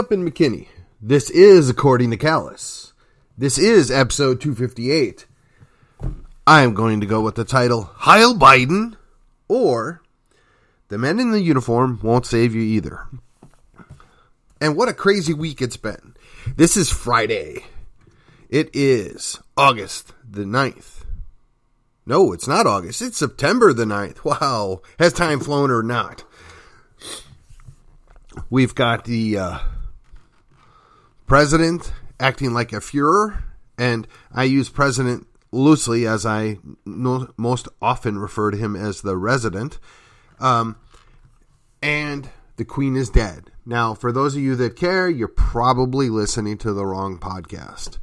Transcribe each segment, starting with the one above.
Up in McKinney. This is According to Callus. This is episode 258. I am going to go with the title Heil Biden or The Men in the Uniform Won't Save You Either. And what a crazy week it's been. This is Friday. It is August the 9th. No, it's not August. It's September the 9th. Wow. Has time flown or not? We've got the uh, president acting like a Fuhrer, and I use president loosely as I no, most often refer to him as the resident. Um, and the queen is dead. Now, for those of you that care, you're probably listening to the wrong podcast.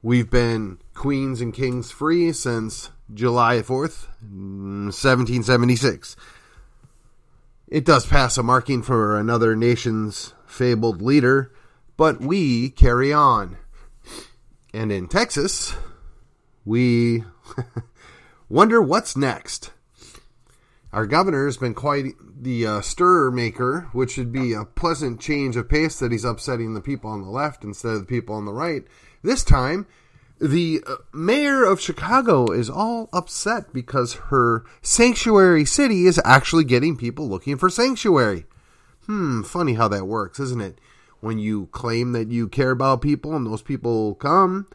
We've been queens and kings free since July 4th, 1776. It does pass a marking for another nation's fabled leader, but we carry on. And in Texas, we wonder what's next. Our governor has been quite the uh, stir maker, which should be a pleasant change of pace that he's upsetting the people on the left instead of the people on the right. This time, the uh, mayor of Chicago is all upset because her sanctuary city is actually getting people looking for sanctuary. Hmm, funny how that works, isn't it? When you claim that you care about people and those people come,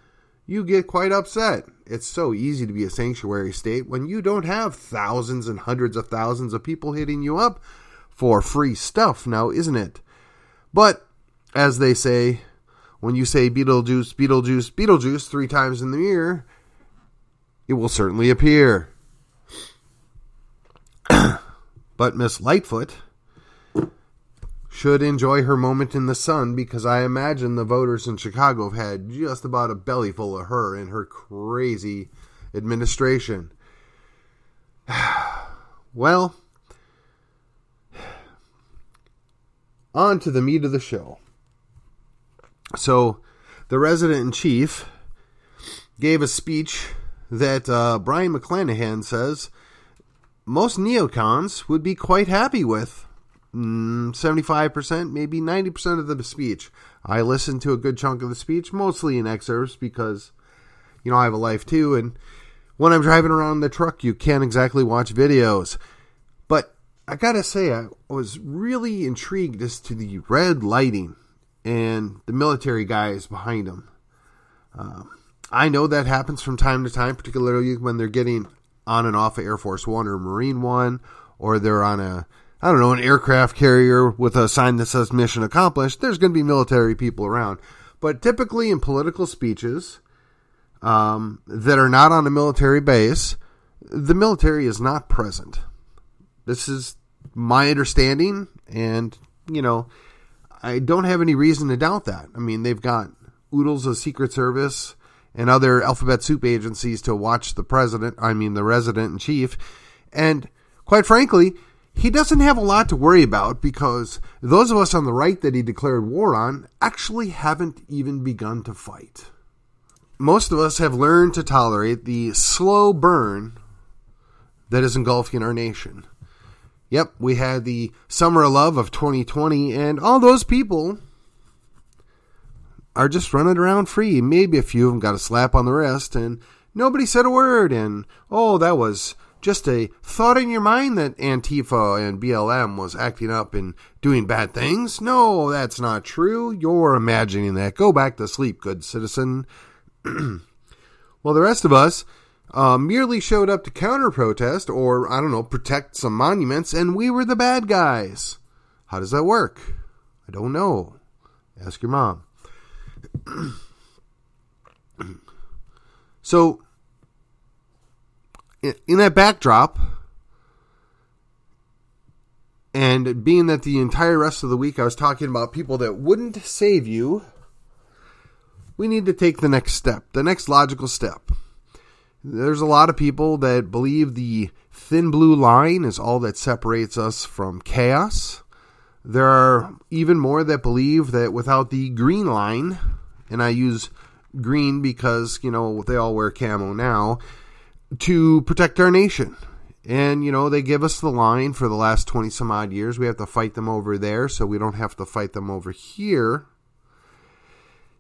you get quite upset. It's so easy to be a sanctuary state when you don't have thousands and hundreds of thousands of people hitting you up for free stuff now, isn't it? But, as they say, when you say Beetlejuice, Beetlejuice, Beetlejuice three times in the mirror, it will certainly appear. but Miss Lightfoot should enjoy her moment in the sun because I imagine the voters in Chicago have had just about a bellyful of her and her crazy administration. well, on to the meat of the show. So, the resident in chief gave a speech that uh, Brion McClanahan says most neocons would be quite happy with. Mm, 75%, maybe 90% of the speech. I listened to a good chunk of the speech, mostly in excerpts because, you know, I have a life too. And when I'm driving around in the truck, you can't exactly watch videos. But I gotta say, I was really intrigued as to the red lighting and the military guys behind them. Uh, I know that happens from time to time, particularly when they're getting on and off of Air Force One or Marine One, or they're on a I don't know an aircraft carrier with a sign that says "Mission Accomplished." There's going to be military people around, but typically in political speeches um, that are not on a military base, the military is not present. This is my understanding, and you know I don't have any reason to doubt that. I mean, they've got oodles of Secret Service and other alphabet soup agencies to watch the president, I mean, the resident in chief. And quite frankly, he doesn't have a lot to worry about because those of us on the right that he declared war on actually haven't even begun to fight. Most of us have learned to tolerate the slow burn that is engulfing our nation. Yep, we had the summer of love of 2020, and all those people are just running around free. Maybe a few of them got a slap on the wrist, and nobody said a word. And oh, that was just a thought in your mind that Antifa and BLM was acting up and doing bad things. No, that's not true. You're imagining that. Go back to sleep, good citizen. well, the rest of us uh, merely showed up to counter protest or, I don't know, protect some monuments, and we were the bad guys. How does that work? I don't know. Ask your mom. so, in that backdrop, and being that the entire rest of the week I was talking about people that wouldn't save you, we need to take the next step, the next logical step. There's a lot of people that believe the thin blue line is all that separates us from chaos. There are even more that believe that without the green line, and I use green because, you know, they all wear camo now, to protect our nation. And, you know, they give us the line for the last 20 some odd years. We have to fight them over there, so we don't have to fight them over here.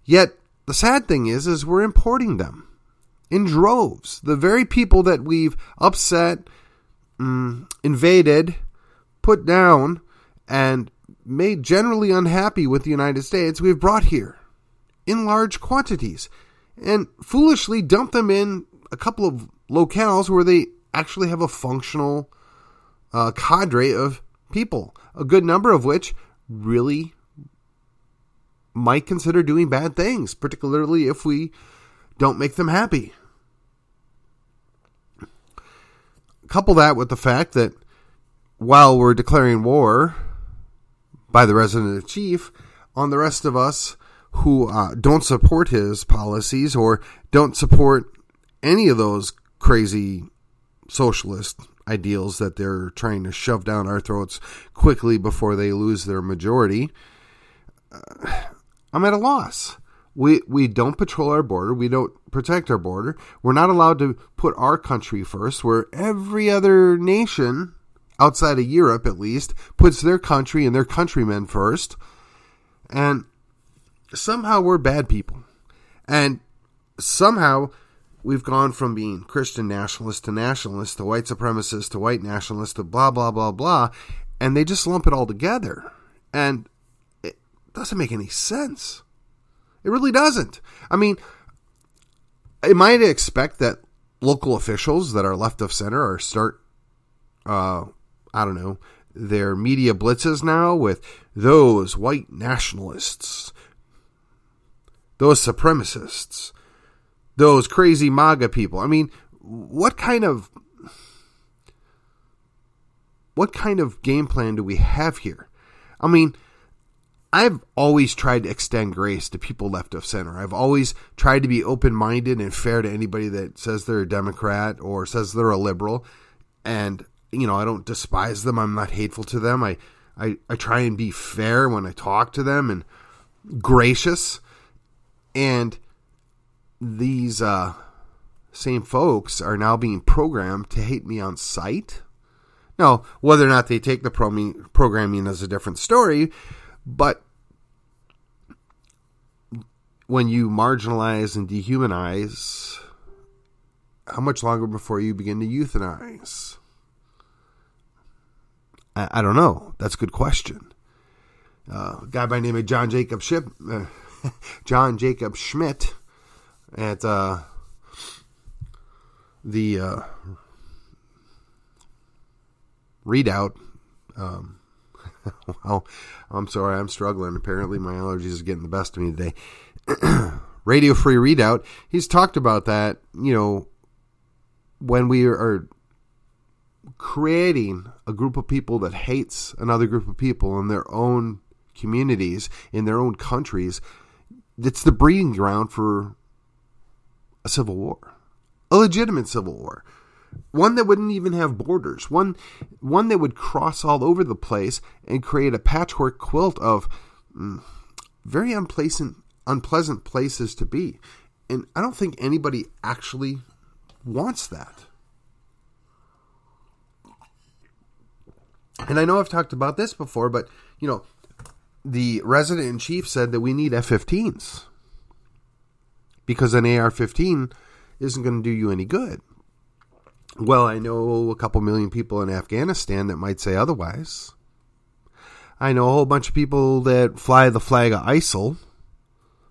Yet, the sad thing is, is we're importing them in droves. The very people that we've upset, mm, invaded, put down, and made generally unhappy with the United States, we've brought here in large quantities and foolishly dumped them in a couple of locales where they actually have a functional uh, cadre of people, a good number of which really might consider doing bad things, particularly if we don't make them happy. Couple that with the fact that while we're declaring war by the resident chief on the rest of us who uh, don't support his policies or don't support any of those crazy socialist ideals that they're trying to shove down our throats quickly before they lose their majority, uh, I'm at a loss. We we don't patrol our border. We don't protect our border. We're not allowed to put our country first, where every other nation outside of Europe, at least, puts their country and their countrymen first. And somehow we're bad people. And somehow we've gone from being Christian nationalist to nationalist to white supremacist to white nationalist to blah, blah, blah, blah. And they just lump it all together. And it doesn't make any sense. It really doesn't. I mean, am I to expect that local officials that are left of center are start, uh, I don't know, their media blitzes now with those white nationalists, those supremacists, those crazy MAGA people. I mean, what kind of what kind of game plan do we have here? I mean, I've always tried to extend grace to people left of center. I've always tried to be open minded and fair to anybody that says they're a Democrat or says they're a liberal. And, you know, I don't despise them. I'm not hateful to them. I, I, I try and be fair when I talk to them and gracious. And these uh, same folks are now being programmed to hate me on sight. Now, whether or not they take the programming is a different story, but when you marginalize and dehumanize, how much longer before you begin to euthanize? I, I don't know. That's a good question. Uh, a guy by the name of John Jacob Ship, uh, John Jacob Schmidt at uh, the uh, Redoubt. Um, well, I'm sorry, I'm struggling. Apparently, my allergies are getting the best of me today. Radio Free Redoubt. He's talked about that. You know, when we are creating a group of people that hates another group of people in their own communities, in their own countries, it's the breeding ground for a civil war, a legitimate civil war, one that wouldn't even have borders, one one that would cross all over the place and create a patchwork quilt of mm, very unpleasant unpleasant places to be. And I don't think anybody actually wants that. And I know I've talked about this before, but you know, the resident in chief said that we need F-15s because an AR 15 isn't going to do you any good. Well, I know a couple million people in Afghanistan that might say otherwise. I know a whole bunch of people that fly the flag of ISIL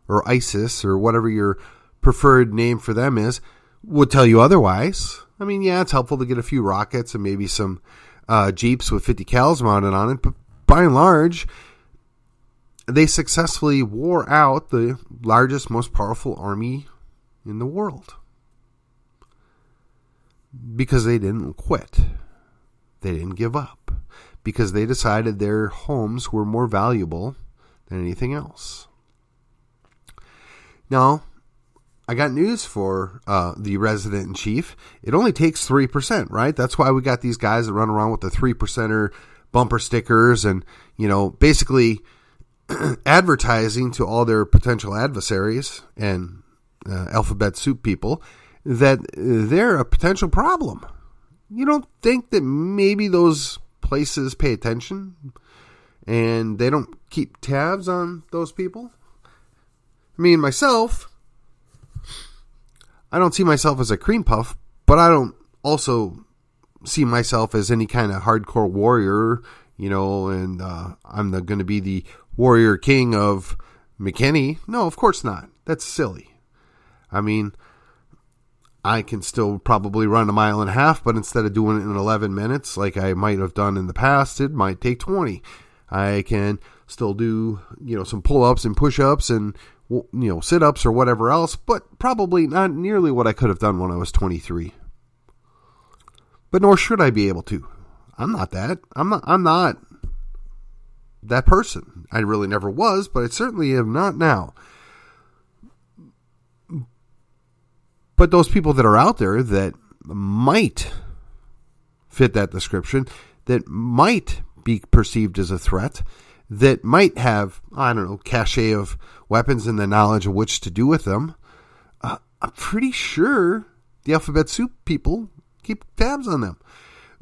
or ISIS or whatever your preferred name for them is would tell you otherwise. I mean, yeah, it's helpful to get a few rockets and maybe some uh, Jeeps with 50 cals mounted on it, but by and large, they successfully wore out the largest, most powerful army in the world because they didn't quit. They didn't give up because they decided their homes were more valuable than anything else. Now, I got news for uh, the resident in chief. It only takes 3%, right? That's why we got these guys that run around with the 3 percenter bumper stickers and, you know, basically advertising to all their potential adversaries and uh, alphabet soup people that they're a potential problem. you don't think that maybe those places pay attention and they don't keep tabs on those people? I mean, myself, I don't see myself as a cream puff, but I don't also see myself as any kind of hardcore warrior, you know, and uh, I'm going to be the warrior king of McKinney. No, of course not. That's silly. I mean, I can still probably run a mile and a half, but instead of doing it in 11 minutes like I might have done in the past, it might take 20. I can still do, you know, some pull ups and push ups and, you know, sit ups or whatever else, but probably not nearly what I could have done when I was 23. But nor should I be able to. I'm not that. I'm not, I'm not that person. I really never was, but I certainly am not now. But those people that are out there that might fit that description, that might be perceived as a threat, that might have, I don't know, cachet of weapons and the knowledge of which to do with them, uh, I'm pretty sure the alphabet soup people keep tabs on them.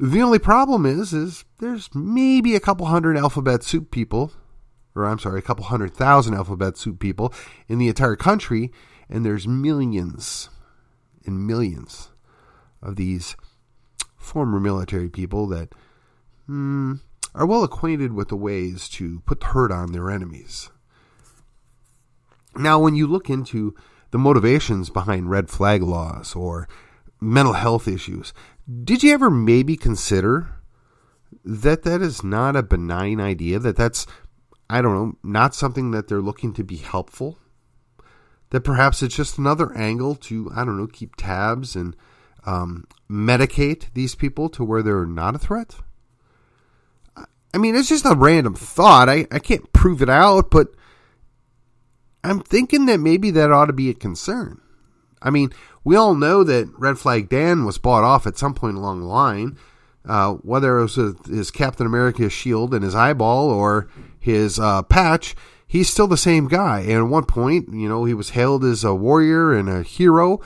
The only problem is, is there's maybe a couple hundred alphabet soup people, or I'm sorry, a couple hundred thousand alphabet soup people in the entire country, and there's millions and millions of these former military people that hmm, are well acquainted with the ways to put the hurt on their enemies. Now, when you look into the motivations behind red flag laws or mental health issues, did you ever maybe consider that that is not a benign idea? That that's, I don't know, not something that they're looking to be helpful? That perhaps it's just another angle to, I don't know, keep tabs and um, medicate these people to where they're not a threat? I mean, it's just a random thought. I, I can't prove it out, but I'm thinking that maybe that ought to be a concern. I mean, we all know that Red Flag Dan was bought off at some point along the line, uh, whether it was his Captain America shield and his eyeball or his uh, patch. He's still the same guy. And at one point, you know, he was hailed as a warrior and a hero,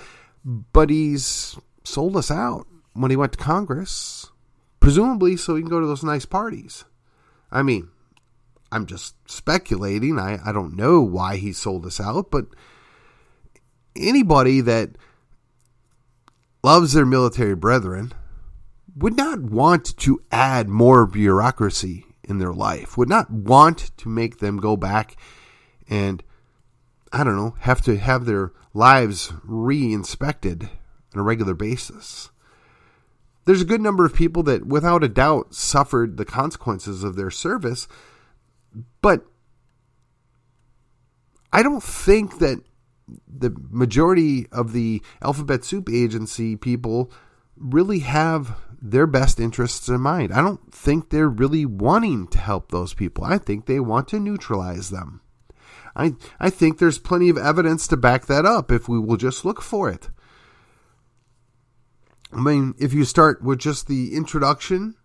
but he's sold us out when he went to Congress, presumably so he can go to those nice parties. I mean, I'm just speculating. I, I don't know why he sold us out, but anybody that loves their military brethren would not want to add more bureaucracy in their life, would not want to make them go back and, I don't know, have to have their lives re inspected on a regular basis. There's a good number of people that, without a doubt, suffered the consequences of their service, but I don't think that the majority of the Alphabet Soup Agency people really have their best interests in mind. I don't think they're really wanting to help those people. I think they want to neutralize them. I I think there's plenty of evidence to back that up if we will just look for it. I mean, if you start with just the introduction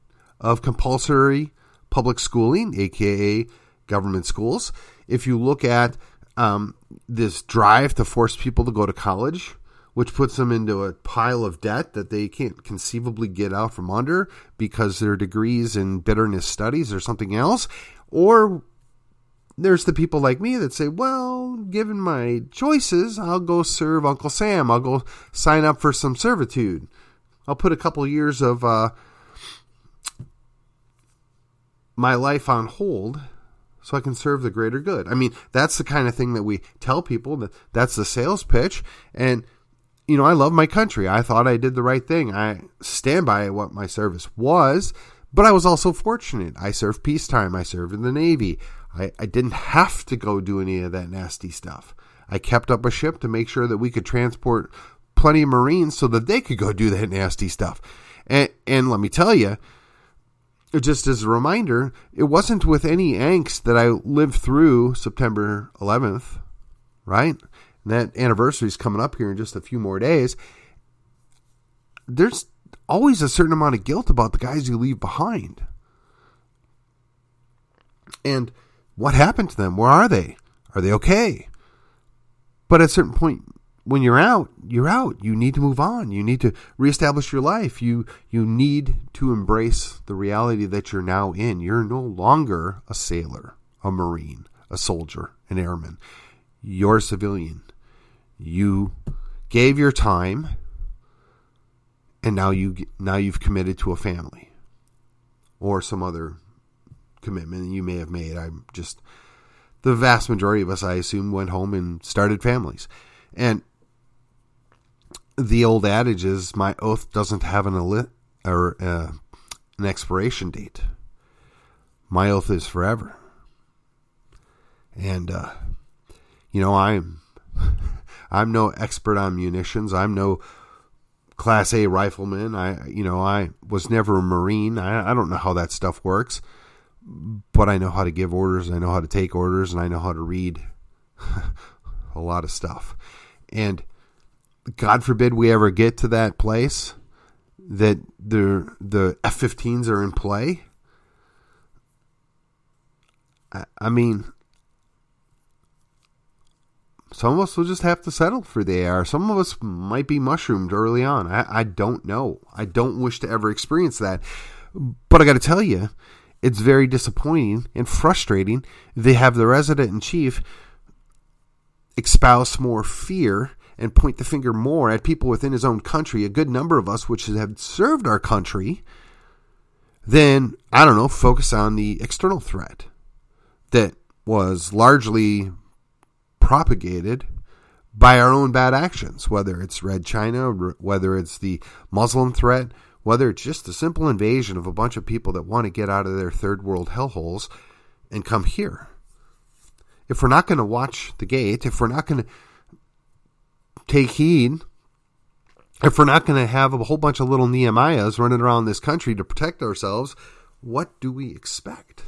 of compulsory public schooling, aka government schools, if you look at um, this drive to force people to go to college, which puts them into a pile of debt that they can't conceivably get out from under because their degrees in bitterness studies or something else. Or there's the people like me that say, well, given my choices, I'll go serve Uncle Sam. I'll go sign up for some servitude. I'll put a couple years of uh, my life on hold so I can serve the greater good. I mean, that's the kind of thing that we tell people that that's the sales pitch. And, you know, I love my country. I thought I did the right thing. I stand by what my service was, but I was also fortunate. I served peacetime. I served in the Navy. I, I didn't have to go do any of that nasty stuff. I kept up a ship to make sure that we could transport plenty of Marines so that they could go do that nasty stuff. And, and let me tell you, just as a reminder, it wasn't with any angst that I lived through September 11th, right? And that anniversary is coming up here in just a few more days. There's always a certain amount of guilt about the guys you leave behind. And what happened to them? Where are they? Are they okay? But at a certain point, when you're out, you're out. You need to move on. You need to reestablish your life. You you need to embrace the reality that you're now in. You're no longer a sailor, a marine, a soldier, an airman. You're a civilian. You gave your time and now you now you've committed to a family or some other commitment you may have made. I'm just the vast majority of us, I assume, went home and started families. And the old adage is, "My oath doesn't have an elit or uh, an expiration date. My oath is forever." And uh, you know, I'm I'm no expert on munitions. I'm no class A rifleman. I you know, I was never a marine. I, I don't know how that stuff works but I know how to give orders, I know how to take orders, and I know how to read a lot of stuff. And God forbid we ever get to that place that the the F-15s are in play. I, I mean, some of us will just have to settle for the AR. Some of us might be mushroomed early on. I, I don't know. I don't wish to ever experience that. But I got to tell you, it's very disappointing and frustrating. They have the resident in chief espouse more fear and point the finger more at people within his own country, a good number of us which have served our country, than, I don't know, focus on the external threat that was largely propagated by our own bad actions, whether it's Red China, whether it's the Muslim threat, whether it's just a simple invasion of a bunch of people that want to get out of their third world hellholes and come here. If we're not going to watch the gate, if we're not going to take heed, if we're not going to have a whole bunch of little Nehemiahs running around this country to protect ourselves, what do we expect?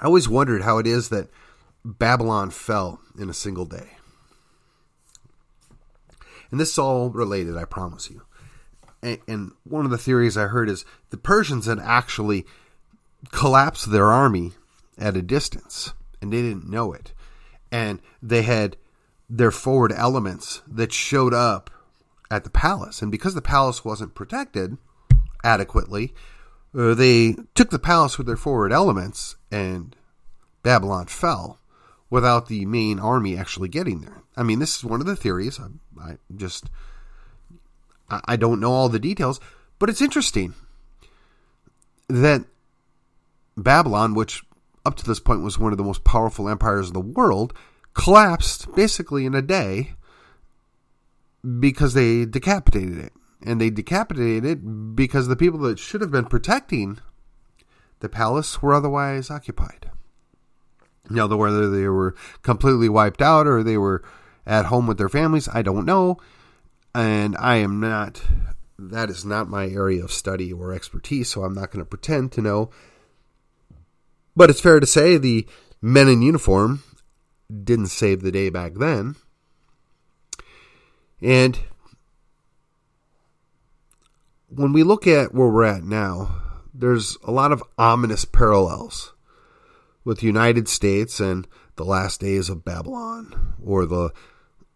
I always wondered how it is that Babylon fell in a single day. And this is all related, I promise you. And, and one of the theories I heard is the Persians had actually collapsed their army at a distance, and they didn't know it. And they had their forward elements that showed up at the palace. And because the palace wasn't protected adequately, uh, they took the palace with their forward elements, and Babylon fell without the main army actually getting there. I mean, this is one of the theories. I, I just I don't know all the details, but it's interesting that Babylon, which up to this point was one of the most powerful empires in the world, collapsed basically in a day because they decapitated it. And they decapitated it because the people that should have been protecting the palace were otherwise occupied. Now, whether they were completely wiped out or they were at home with their families. I don't know. And I am not, that is not my area of study or expertise, so I'm not going to pretend to know. But it's fair to say the men in uniform didn't save the day back then. And when we look at where we're at now, there's a lot of ominous parallels with the United States and the last days of Babylon or the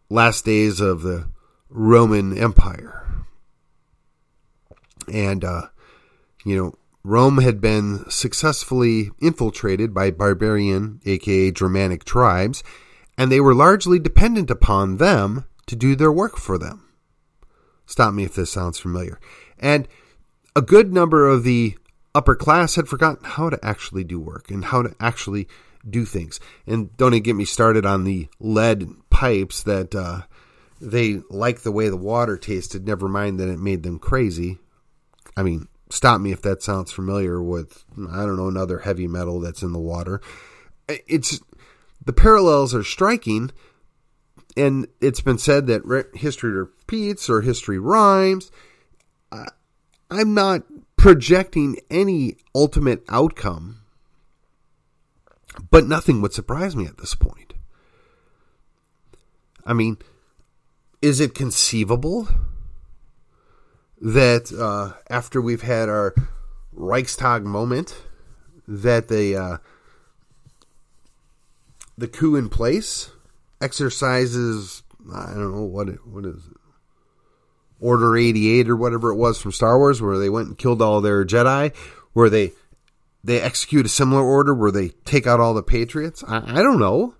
last days of the Roman Empire. And, uh, you know, Rome had been successfully infiltrated by barbarian, aka Germanic tribes, and they were largely dependent upon them to do their work for them. Stop me if this sounds familiar. And a good number of the upper class had forgotten how to actually do work and how to actually do things. And don't even get me started on the lead pipes that uh, they liked the way the water tasted, never mind that it made them crazy. I mean, stop me if that sounds familiar with, I don't know, another heavy metal that's in the water. It's the parallels are striking, and it's been said that history repeats or history rhymes. I'm not projecting any ultimate outcome but nothing would surprise me at this point. I mean, is it conceivable that uh, after we've had our Reichstag moment, that the uh, the coup in place, exercises I don't know what it, what is it, Order eighty eight or whatever it was from Star Wars, where they went and killed all their Jedi, where they they execute a similar order where they take out all the Patriots. I, I don't know.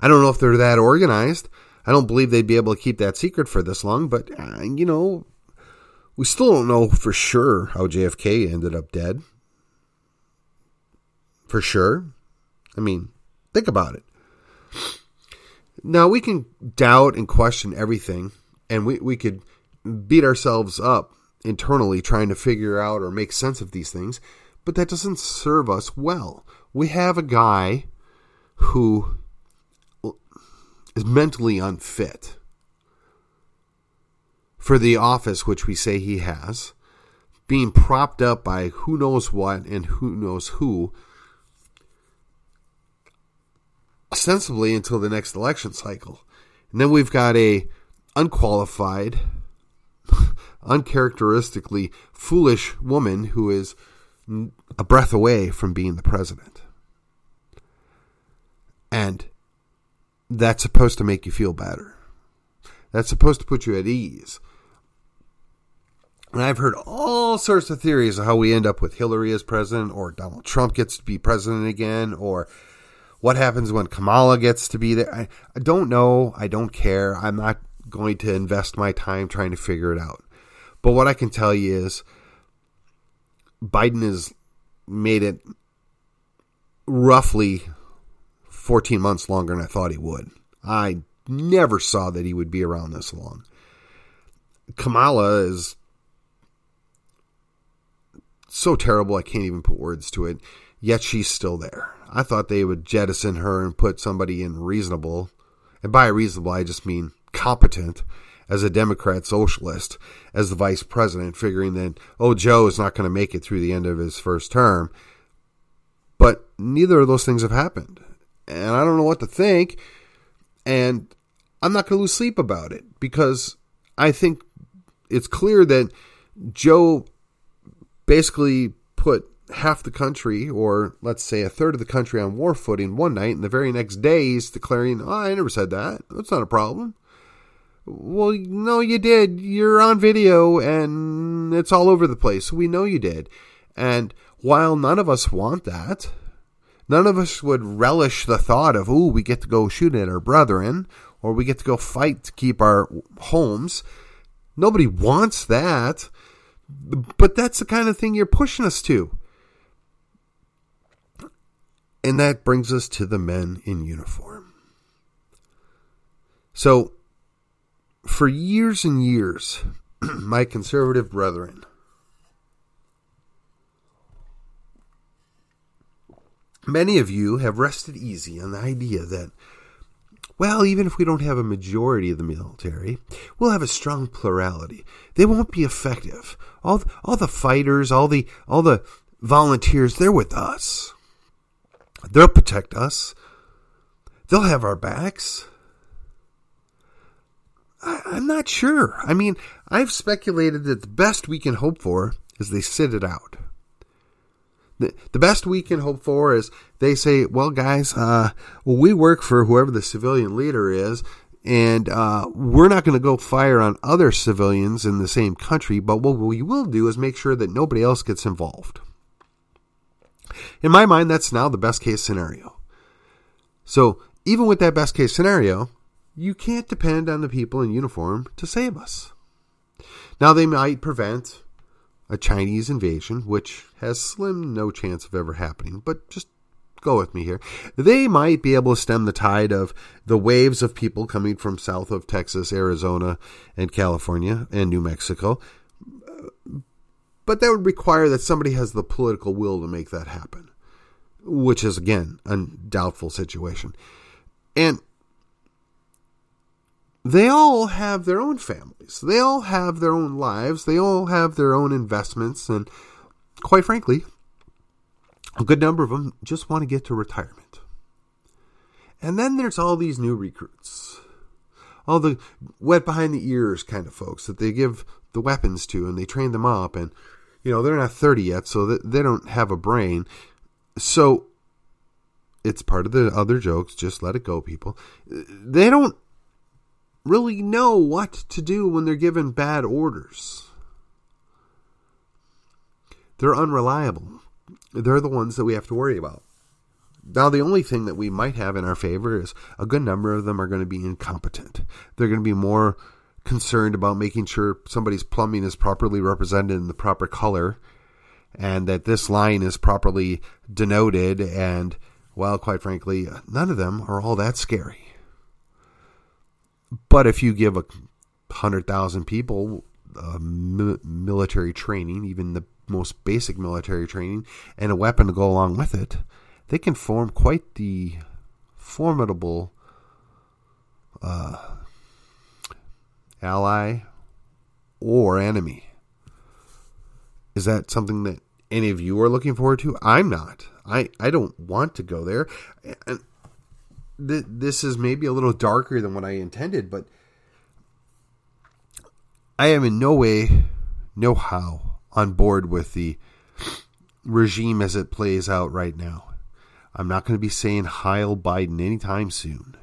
I don't know if they're that organized. I don't believe they'd be able to keep that secret for this long, but uh, you know, we still don't know for sure how JFK ended up dead. For sure. I mean, think about it. Now, we can doubt and question everything, and we, we could beat ourselves up internally trying to figure out or make sense of these things, but that doesn't serve us well. We have a guy who is mentally unfit for the office which we say he has, being propped up by who knows what and who knows who, ostensibly until the next election cycle. And then we've got a unqualified, uncharacteristically foolish woman who is a breath away from being the president. And that's supposed to make you feel better. That's supposed to put you at ease. And I've heard all sorts of theories of how we end up with Hillary as president, or Donald Trump gets to be president again, or what happens when Kamala gets to be there. I, I don't know. I don't care. I'm not going to invest my time trying to figure it out. But what I can tell you is Biden has made it roughly 14 months longer than I thought he would. I never saw that he would be around this long. Kamala is so terrible, I can't even put words to it, yet she's still there. I thought they would jettison her and put somebody in reasonable, and by reasonable, I just mean competent, as a Democrat socialist, as the vice president, figuring that, oh, Joe is not going to make it through the end of his first term. But neither of those things have happened. And I don't know what to think. And I'm not going to lose sleep about it because I think it's clear that Joe basically put half the country, or let's say a third of the country, on war footing one night, and the very next day he's declaring, oh, I never said that. That's not a problem. Well, no, you did. You're on video and it's all over the place. We know you did. And while none of us want that, none of us would relish the thought of, ooh, we get to go shoot at our brethren or we get to go fight to keep our homes. Nobody wants that. But that's the kind of thing you're pushing us to. And that brings us to the men in uniform. So, for years and years, my conservative brethren, many of you have rested easy on the idea that, well, even if we don't have a majority of the military, we'll have a strong plurality. They won't be effective. All, all the fighters, all the, all the volunteers, they're with us. They'll protect us. They'll have our backs. I, am not sure. I mean, I've speculated that the best we can hope for is they sit it out. The, best we can hope for is they say, well, guys, uh, well, we work for whoever the civilian leader is, and uh, we're not going to go fire on other civilians in the same country, but what we will do is make sure that nobody else gets involved. In my mind, that's now the best case scenario. So, even with that best case scenario, you can't depend on the people in uniform to save us. Now, they might prevent a Chinese invasion, which has slim no chance of ever happening, but just go with me here. They might be able to stem the tide of the waves of people coming from south of Texas, Arizona, and California, and New Mexico. But that would require that somebody has the political will to make that happen, which is, again, a doubtful situation. And they all have their own families. They all have their own lives. They all have their own investments. And quite frankly, a good number of them just want to get to retirement. And then there's all these new recruits. All the wet behind the ears kind of folks that they give the weapons to and they train them up. And, you know, they're not 30 yet, so they don't have a brain. So it's part of the other jokes. Just let it go, people. They don't really know what to do when they're given bad orders. They're unreliable. They're the ones that we have to worry about. Now, the only thing that we might have in our favor is a good number of them are going to be incompetent. They're going to be more concerned about making sure somebody's plumbing is properly represented in the proper color and that this line is properly denoted. And, well, quite frankly, none of them are all that scary. But if you give a hundred thousand people military training, even the most basic military training, and a weapon to go along with it, they can form quite the formidable uh, ally or enemy. Is that something that any of you are looking forward to? I'm not. I, I don't want to go there. And th- this is maybe a little darker than what I intended, but I am in no way, no how on board with the regime as it plays out right now. I'm not going to be saying Heil Biden anytime soon.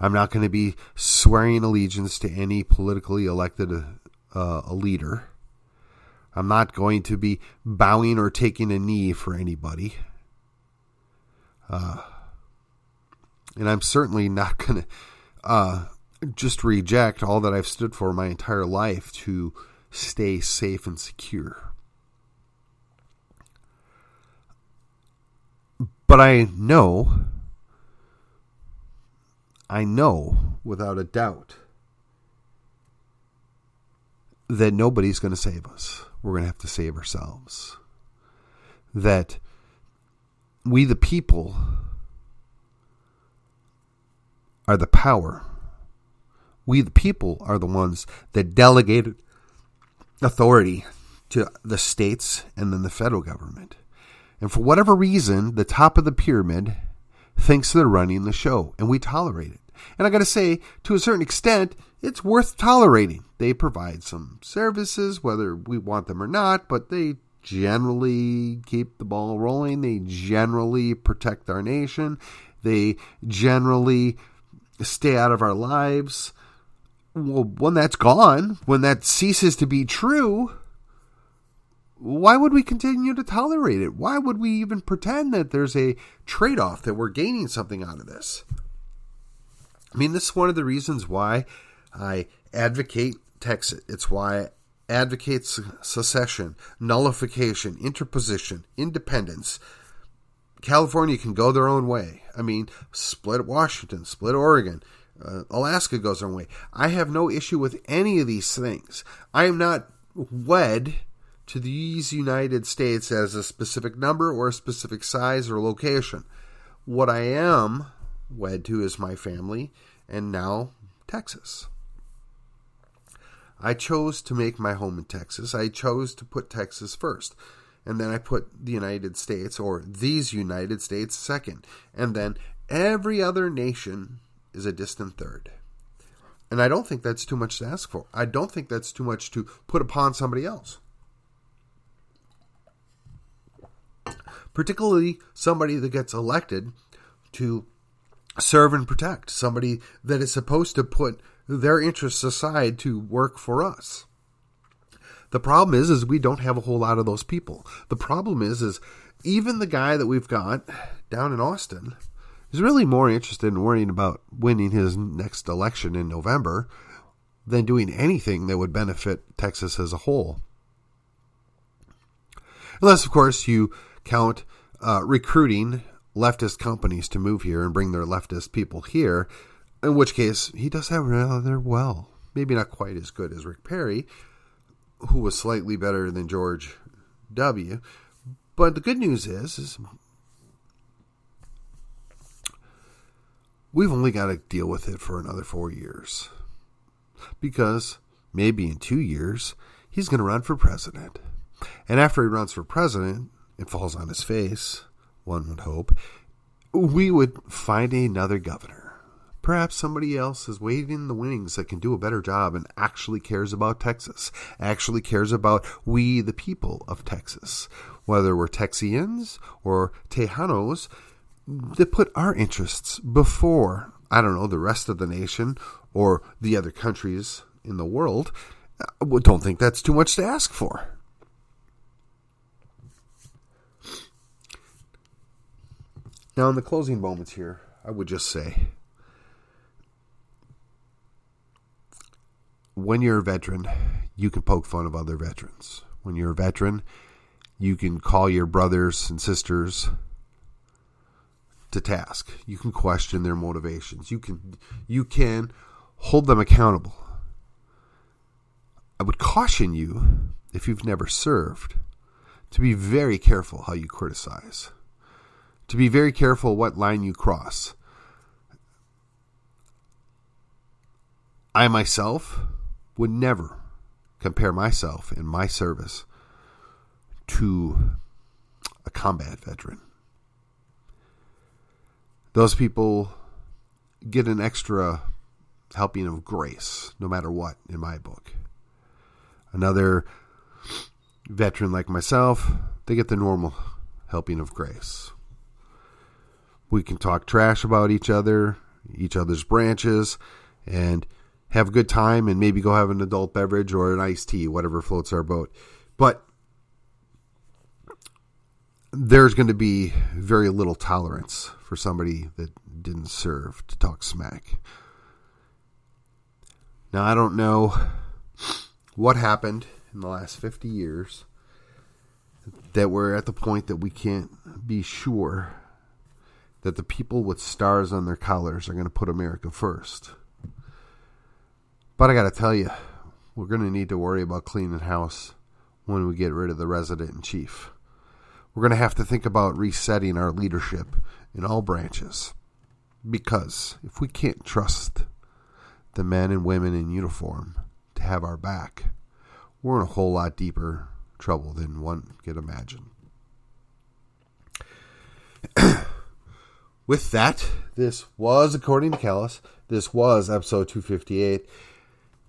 I'm not going to be swearing allegiance to any politically elected uh, a leader. I'm not going to be bowing or taking a knee for anybody. Uh, and I'm certainly not going to uh, just reject all that I've stood for my entire life to stay safe and secure. But I know, I know without a doubt that nobody's going to save us. We're going to have to save ourselves. That we, the people, are the power. We, the people, are the ones that delegated authority to the states and then the federal government. And for whatever reason, the top of the pyramid thinks they're running the show, and we tolerate it. And I got to say, to a certain extent, it's worth tolerating. They provide some services, whether we want them or not, but they generally keep the ball rolling. They generally protect our nation. They generally stay out of our lives. Well, when that's gone, when that ceases to be true, why would we continue to tolerate it? Why would we even pretend that there's a trade off, that we're gaining something out of this? I mean, this is one of the reasons why I advocate Texas. It's why I advocate secession, nullification, interposition, independence. California can go their own way. I mean, split Washington, split Oregon. Uh, Alaska goes own way. I have no issue with any of these things. I am not wed to these United States as a specific number or a specific size or location. What I am wed to is my family and now Texas. I chose to make my home in Texas. I chose to put Texas first. And then I put the United States or these United States second. And then every other nation is a distant third. And I don't think that's too much to ask for. I don't think that's too much to put upon somebody else. particularly somebody that gets elected to serve and protect, somebody that is supposed to put their interests aside to work for us. The problem is is we don't have a whole lot of those people. The problem is is even the guy that we've got down in Austin is really more interested in worrying about winning his next election in November than doing anything that would benefit Texas as a whole. Unless, of course, you count uh, recruiting leftist companies to move here and bring their leftist people here, in which case he does have rather well. Maybe not quite as good as Rick Perry, who was slightly better than George W. But the good news is, is we've only got to deal with it for another four years. Because maybe in two years, he's going to run for president. And after he runs for president, it falls on his face, one would hope, we would find another governor. Perhaps somebody else is waiting in the wings that can do a better job and actually cares about Texas, actually cares about we, the people of Texas. Whether we're Texians or Tejanos, that put our interests before, I don't know, the rest of the nation or the other countries in the world, uh, I don't think that's too much to ask for. Now, in the closing moments here, I would just say when you're a veteran, you can poke fun of other veterans. When you're a veteran, you can call your brothers and sisters to task. You can question their motivations. You can you can hold them accountable. I would caution you if you've never served to be very careful how you criticize. To be very careful what line you cross. I myself would never compare myself in my service to a combat veteran. Those people get an extra helping of grace, no matter what, in my book. Another veteran like myself, they get the normal helping of grace. We can talk trash about each other, each other's branches, and have a good time and maybe go have an adult beverage or an iced tea, whatever floats our boat. But there's going to be very little tolerance for somebody that didn't serve to talk smack. Now, I don't know what happened in the last 50 years that we're at the point that we can't be sure that the people with stars on their collars are going to put America first. But I got to tell you, we're going to need to worry about cleaning house when we get rid of the resident in chief. We're going to have to think about resetting our leadership in all branches. Because if we can't trust the men and women in uniform to have our back, we're in a whole lot deeper trouble than one could imagine. With that, this was, according to Callus, this was episode 258.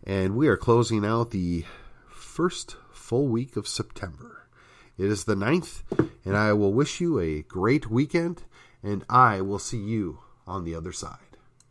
And we are closing out the first full week of September. It is the 9th, and I will wish you a great weekend, and I will see you on the other side.